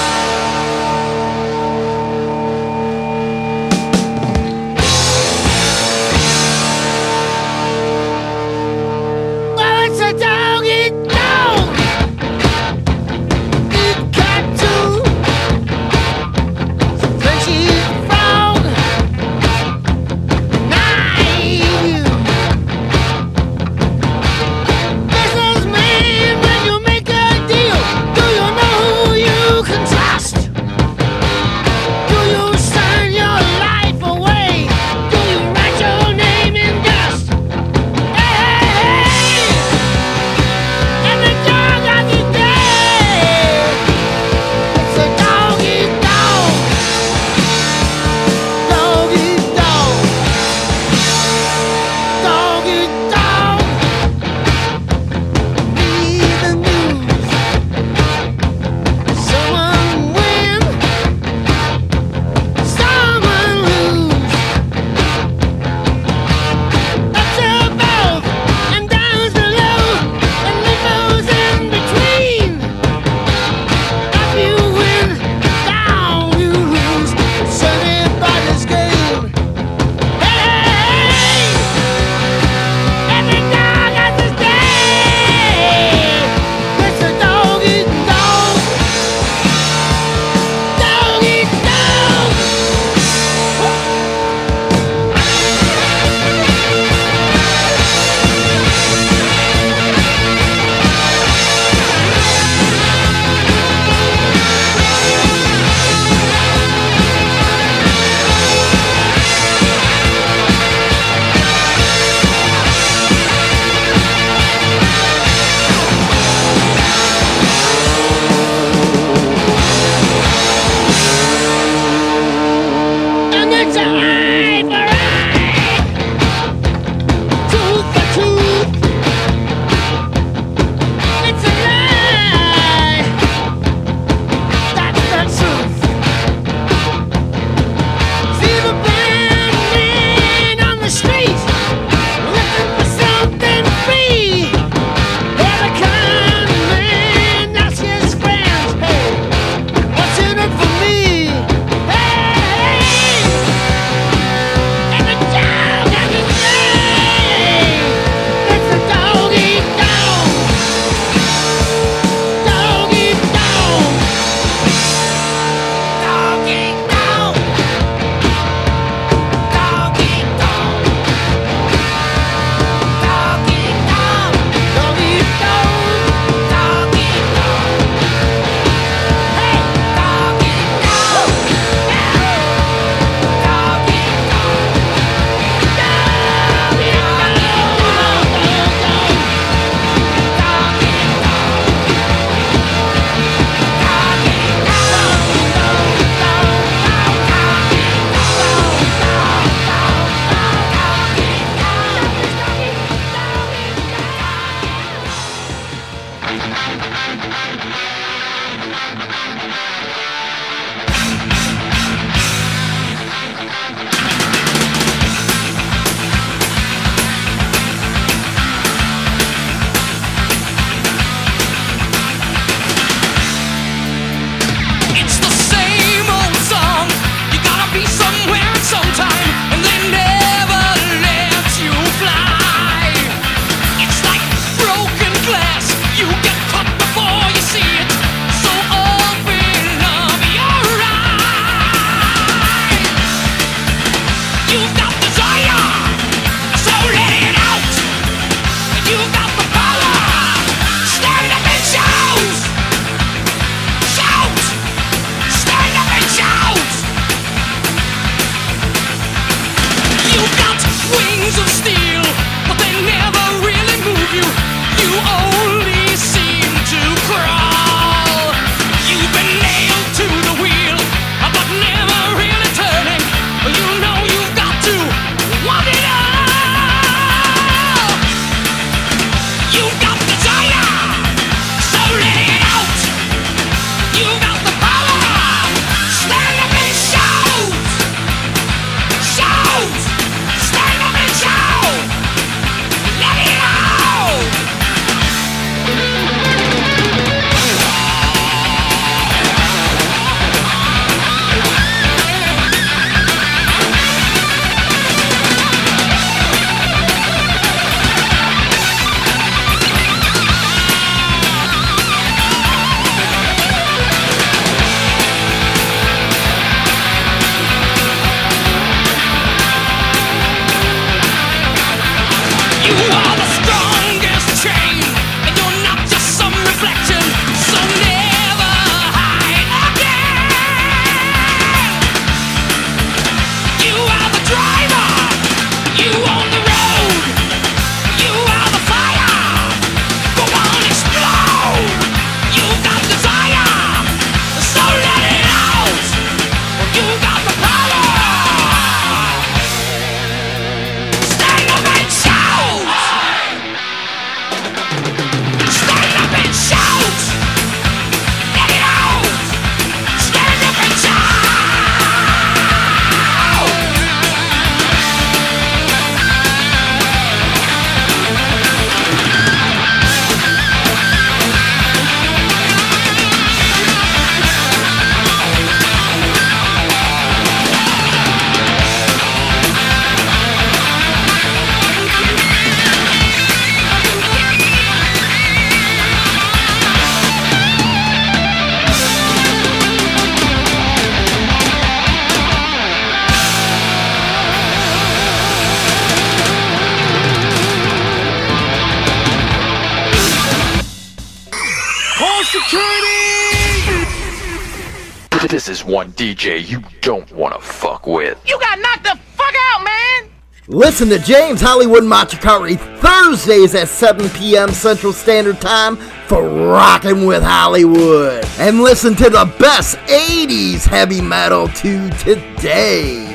S8: DJ you don't want to fuck with.
S7: You got knocked the fuck out, man!
S9: Listen to James Hollywood Machikari Thursdays at 7 p.m. Central Standard Time for Rockin' with Hollywood. And listen to the best 80s heavy metal to today.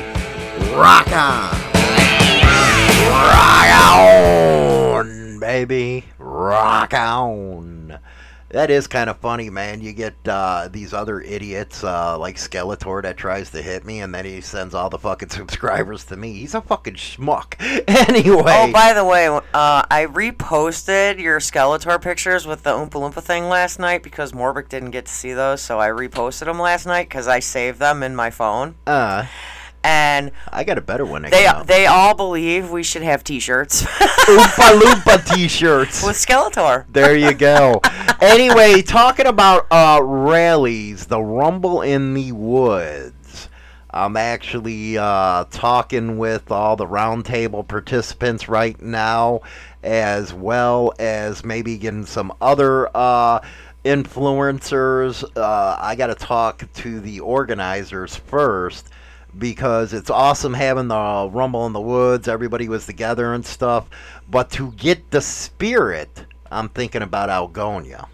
S9: Rock on.
S4: Rock on, baby. Rock on. That is kind of funny, man. You get uh, these other idiots uh, like Skeletor that tries to hit me, and then he sends all the fucking subscribers to me. He's a fucking schmuck. anyway.
S5: Oh, by the way, uh, I reposted your Skeletor pictures with the Oompa Loompa thing last night because Morbic didn't get to see those, so I reposted them last night because I saved them in my phone.
S4: Uh,
S5: and
S4: I got a better one. that
S5: they they all believe we should have T-shirts
S4: Oompa Loompa t-shirts.
S5: with Skeletor.
S4: There you go. anyway, talking about uh, rallies, the Rumble in the Woods. I'm actually uh, talking with all the roundtable participants right now, as well as maybe getting some other uh, influencers. Uh, I got to talk to the organizers first because it's awesome having the Rumble in the Woods. Everybody was together and stuff. But to get the spirit, I'm thinking about Algonia.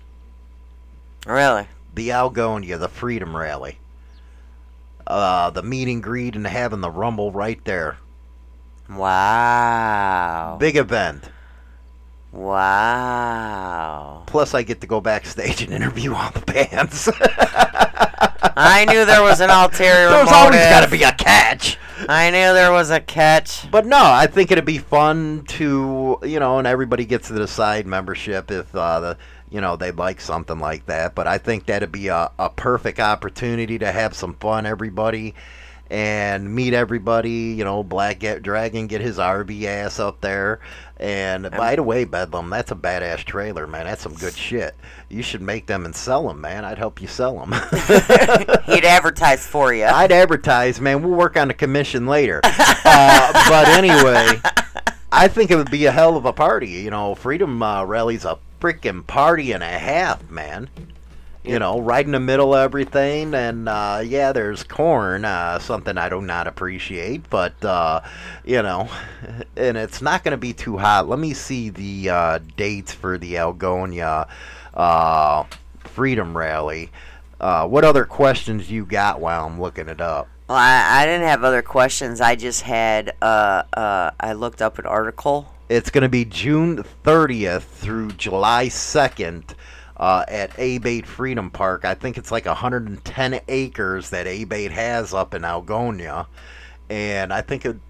S5: Really?
S4: The Algonia, the Freedom Rally. Uh, the meet and greet and having the Rumble right there.
S5: Wow.
S4: Big event.
S5: Wow.
S4: Plus, I get to go backstage and interview all the bands.
S5: I knew there was an ulterior
S4: There's
S5: motive.
S4: always got to be a catch.
S5: I knew there was a catch.
S4: But no, I think it'd be fun to, you know, and everybody gets to decide membership if uh, the, you know, they like something like that. But I think that'd be a, a perfect opportunity to have some fun, everybody, and meet everybody. You know, Black Dragon get his RV ass up there. And by the way, Bedlam, that's a badass trailer, man. That's some good shit. You should make them and sell them, man. I'd help you sell them.
S5: He'd advertise for you.
S4: I'd advertise, man. We'll work on the commission later. uh, but anyway, I think it would be a hell of a party. You know, Freedom uh, Rally's a freaking party and a half, man. You know, right in the middle of everything, and uh, yeah, there's corn, uh, something I do not appreciate, but uh, you know, and it's not going to be too hot. Let me see the uh, dates for the Algonia uh, Freedom Rally. Uh, what other questions you got while I'm looking it up?
S5: Well, I, I didn't have other questions. I just had, uh, uh, I looked up an article.
S4: It's going to be June 30th through July 2nd uh, at ABATE Freedom Park. I think it's like 110 acres that ABATE has up in Algonia, and I think it'd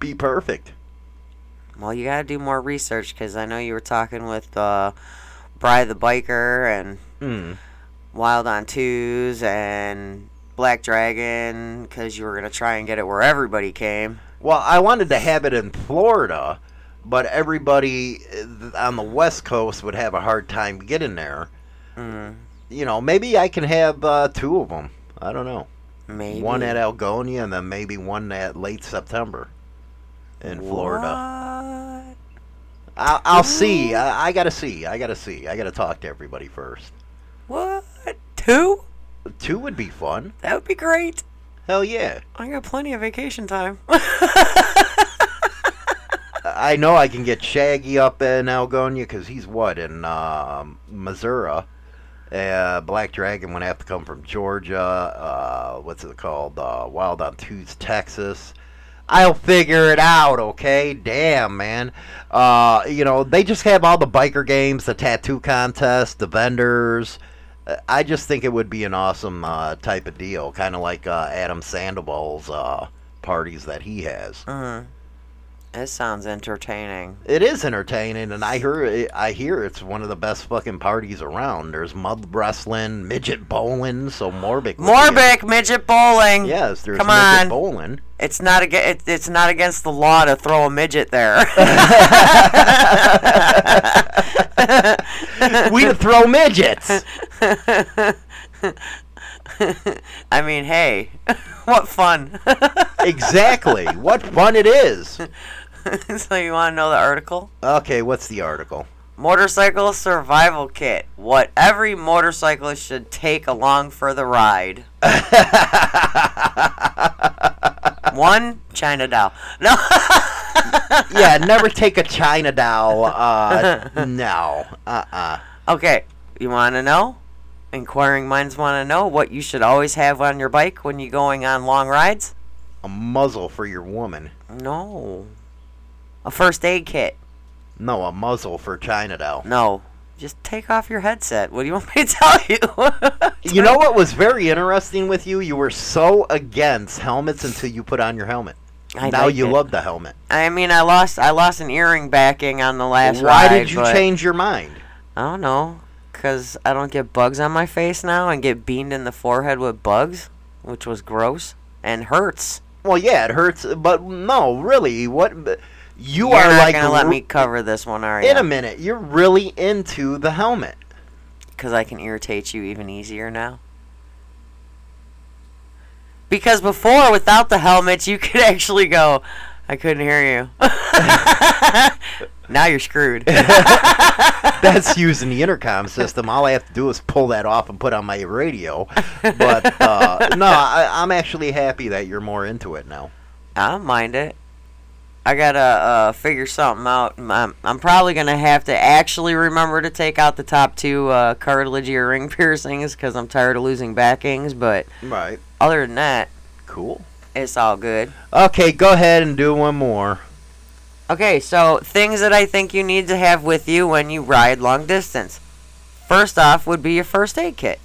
S4: be perfect.
S5: Well, you got to do more research because I know you were talking with uh, Bry the Biker and
S4: Mm.
S5: Wild on Twos and Black Dragon because you were going to try and get it where everybody came.
S4: Well, I wanted to have it in Florida, but everybody uh, on the West Coast would have a hard time getting there.
S5: Mm,
S4: You know, maybe I can have uh, two of them. I don't know.
S5: maybe.
S4: One at Algonia and then maybe one at late September in Florida.
S5: What?
S4: I'll, I'll see. I, I gotta see. I gotta see. I gotta talk to everybody first.
S5: What? Two?
S4: Two would be fun.
S5: That would be great.
S4: Hell yeah.
S5: I got plenty of vacation time.
S4: I know I can get Shaggy up in Algonia because he's what in um Missouri. Uh, Black Dragon would have to come from Georgia. Uh, what's it called? Uh, Wild on Twos, Texas. I'll figure it out, okay? Damn, man. Uh, you know, they just have all the biker games, the tattoo contest, the vendors. Uh, I just think it would be an awesome uh, type of deal, kind of like uh, Adam Sandoval's uh, parties that he has.
S5: mm. It sounds entertaining.
S4: It is entertaining, and I hear I hear it's one of the best fucking parties around. There's mud wrestling, midget bowling, so Morbic.
S5: Morbic midget bowling.
S4: Yes, there's
S5: Come
S4: midget
S5: on.
S4: bowling.
S5: It's not aga- it's not against the law to throw a midget there.
S4: we throw midgets.
S5: I mean, hey, what fun!
S4: exactly. What fun it is.
S5: so you want to know the article?
S4: Okay, what's the article?
S5: Motorcycle survival kit. What every motorcyclist should take along for the ride. One China doll. No.
S4: yeah, never take a China doll. Uh, no. Uh-uh.
S5: Okay, you want to know? Inquiring minds want to know what you should always have on your bike when you're going on long rides?
S4: A muzzle for your woman.
S5: No. A first aid kit.
S4: No, a muzzle for China doll.
S5: No. Just take off your headset. What do you want me to tell you?
S4: You know what was very interesting with you? You were so against helmets until you put on your helmet.
S5: I
S4: now you
S5: it.
S4: love the helmet.
S5: I mean, I lost I lost an earring backing on the last ride.
S4: Why
S5: ride.
S4: did you change your mind?
S5: I don't know. Because I don't get bugs on my face now and get beamed in the forehead with bugs, which was gross and hurts.
S4: Well, yeah, it hurts, but no, really, what you
S5: You're
S4: are
S5: not
S4: like
S5: gonna let me cover this one, are you?
S4: in a minute. You're really into the helmet.
S5: Because I can irritate you even easier now. Because before, without the helmet, you could actually go, I couldn't hear you. now you're screwed.
S4: That's using the intercom system. All I have to do is pull that off and put on my radio. But uh, no, I, I'm actually happy that you're more into it now.
S5: I don't mind it. I gotta uh, figure something out. I'm, I'm probably gonna have to actually remember to take out the top two uh, cartilage ear ring piercings because I'm tired of losing backings. But
S4: Right.
S5: other than that,
S4: Cool.
S5: it's all good.
S4: Okay, go ahead and do one more.
S5: Okay, so things that I think you need to have with you when you ride long distance. First off, would be your first aid kit.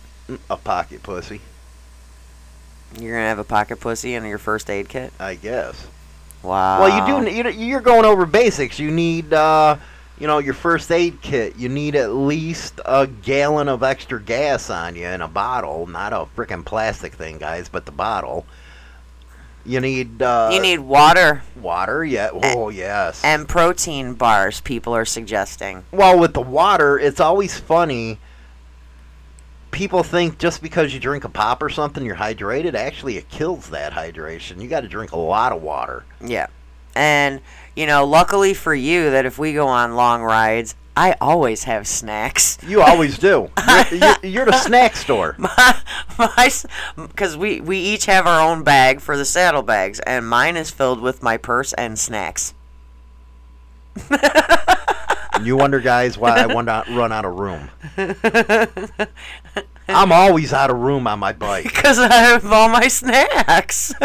S4: A pocket pussy,
S5: You're gonna have a pocket pussy and your first aid kit.
S4: I guess.
S5: Wow.
S4: Well, you do. you- You're going over basics. You need, uh, you know, your first aid kit. You need at least a gallon of extra gas on you in a bottle, not a freaking plastic thing, guys, but the bottle. You need. Uh,
S5: You need water
S4: water. Yeah. Oh, yes.
S5: and protein bars. People are suggesting.
S4: Well, with the water, it's always funny. People think just because you drink a pop or something, you're hydrated. Actually, it kills that hydration. You got to drink a lot of water.
S5: Yeah. And, you know, luckily for you, that if we go on long rides, I always have snacks.
S4: You always do. You're, you're, the snack store.
S5: Because we, we each have our own bag for the saddlebags, and mine is filled with my purse and snacks.
S4: You wonder, guys, why I want to run out of room. I'm always out of room on my bike.
S5: Because I have all my snacks.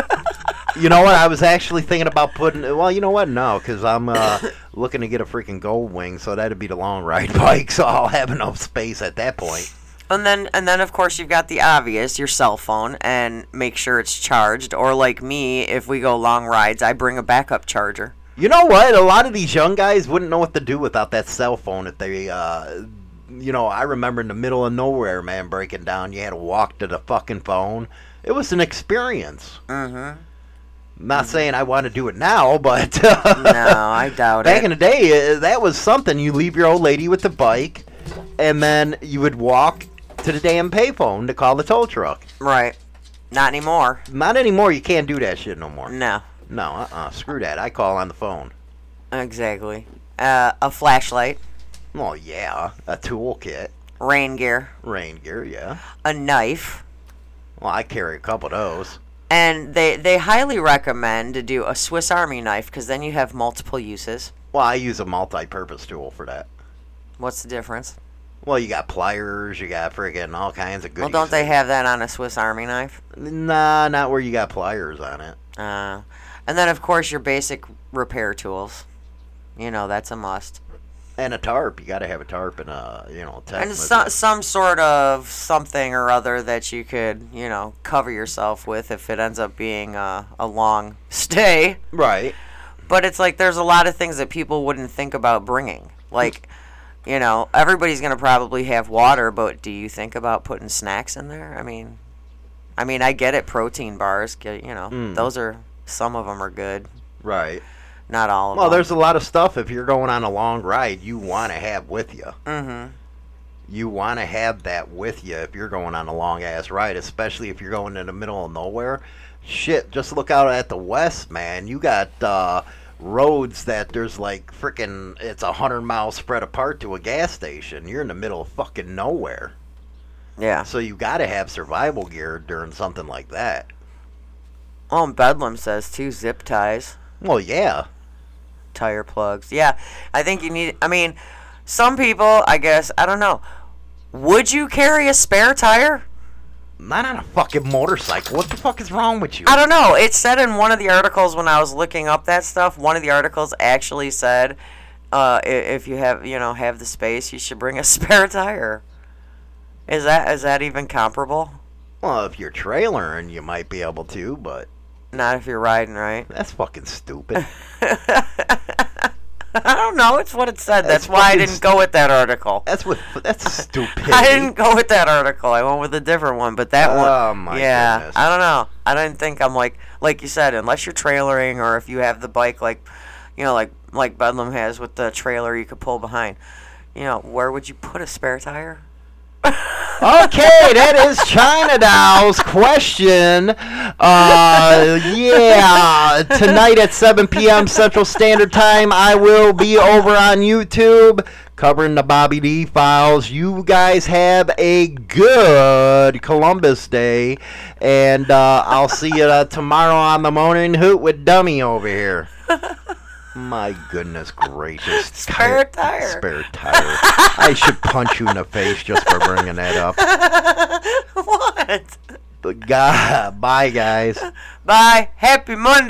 S4: You know what? I was actually thinking about putting. Well, you know what? No, because I'm uh, looking to get a freaking gold wing, so that'd be the long ride bike. So I'll have enough space at that point.
S5: And then, and then, of course, you've got the obvious, your cell phone, and make sure it's charged. Or like me, if we go long rides, I bring a backup charger.
S4: You know what? A lot of these young guys wouldn't know what to do without that cell phone if they, uh, you know, I remember in the middle of nowhere, man, breaking down, you had to walk to the fucking phone. It was an experience.
S5: Mm-hmm.
S4: Not saying I want to do it now, but
S5: no, I doubt
S4: back
S5: it.
S4: Back in the day, uh, that was something. You leave your old lady with the bike, and then you would walk to the damn payphone to call the tow truck.
S5: Right. Not anymore.
S4: Not anymore. You can't do that shit no more.
S5: No.
S4: No, uh-uh. Screw that. I call on the phone.
S5: Exactly. Uh, a flashlight,
S4: Oh yeah, a toolkit,
S5: rain gear,
S4: rain gear. Yeah.
S5: a knife,
S4: Well, I carry a couple of those.
S5: and they they highly recommend to do a Swiss Army knife because then you have multiple uses.
S4: Well, I use a multi-purpose tool for that.
S5: What's the difference?
S4: Well, you got pliers, you got friggin' all kinds of
S5: good.
S4: Well,
S5: don't they have that on a Swiss Army knife?
S4: Nah, not where you got pliers on it.
S5: Uh, and then of course your basic repair tools. You know that's a must.
S4: And a tarp. You got to have a tarp and a, you know, tech
S5: And so, some sort of something or other that you could, you know, cover yourself with if it ends up being a, a long stay.
S4: Right.
S5: But it's like there's a lot of things that people wouldn't think about bringing. Like, you know, everybody's going to probably have water, but do you think about putting snacks in there? I mean, I mean, I get it, protein bars, get- you know,
S4: Mm.
S5: those are, some of them are good.
S4: Right.
S5: Not all of
S4: Well, there's a lot of stuff if you're going on a long ride you want to have with you.
S5: Mm-hmm.
S4: You want to have that with you if you're going on a long ass ride, especially if you're going in the middle of nowhere. Shit, just look out at the west, man. You got uh, roads that there's like freaking it's a hundred miles spread apart to a gas station. You're in the middle of fucking nowhere.
S5: Yeah.
S4: So you got to have survival gear during something like that.
S5: Oh, and Bedlam says two zip ties.
S4: Well, yeah.
S5: Tire plugs. Yeah, I think you need. I mean, some people, I guess, I don't know. Would you carry a spare tire?
S4: Not on a fucking motorcycle. What the fuck is wrong with you?
S5: I don't know. It said in one of the articles when I was looking up that stuff. One of the articles actually said, uh, if you have, you know, have the space, you should bring a spare tire. Is that is that even comparable?
S4: Well, if you're trailering, you might be able to, but
S5: Not if you're riding, right?
S4: that's fucking stupid.
S5: I don't know. It's what it said. That's,
S4: That's
S5: why I didn't go with that article.
S4: That's what. That's stupid.
S5: I didn't go with that article. I went with a different one, but that one.
S4: Oh, my
S5: yeah,
S4: goodness.
S5: I don't know. I didn't think I'm like like you said. Unless you're trailering or if you have the bike like, you know, like like Bedlam has with the trailer you could pull behind. You know, where would you put a spare tire?
S4: okay, that is China Doll's question. Uh, yeah, tonight at 7 p.m. Central Standard Time, I will be over on YouTube covering the Bobby D files. You guys have a good Columbus Day, and uh, I'll see you uh, tomorrow on the morning hoot with Dummy over here. My goodness gracious.
S5: Spare tire.
S4: Spare tire. I should punch you in the face just for bringing that up.
S5: what?
S4: But God, bye, guys.
S5: Bye. Happy Monday.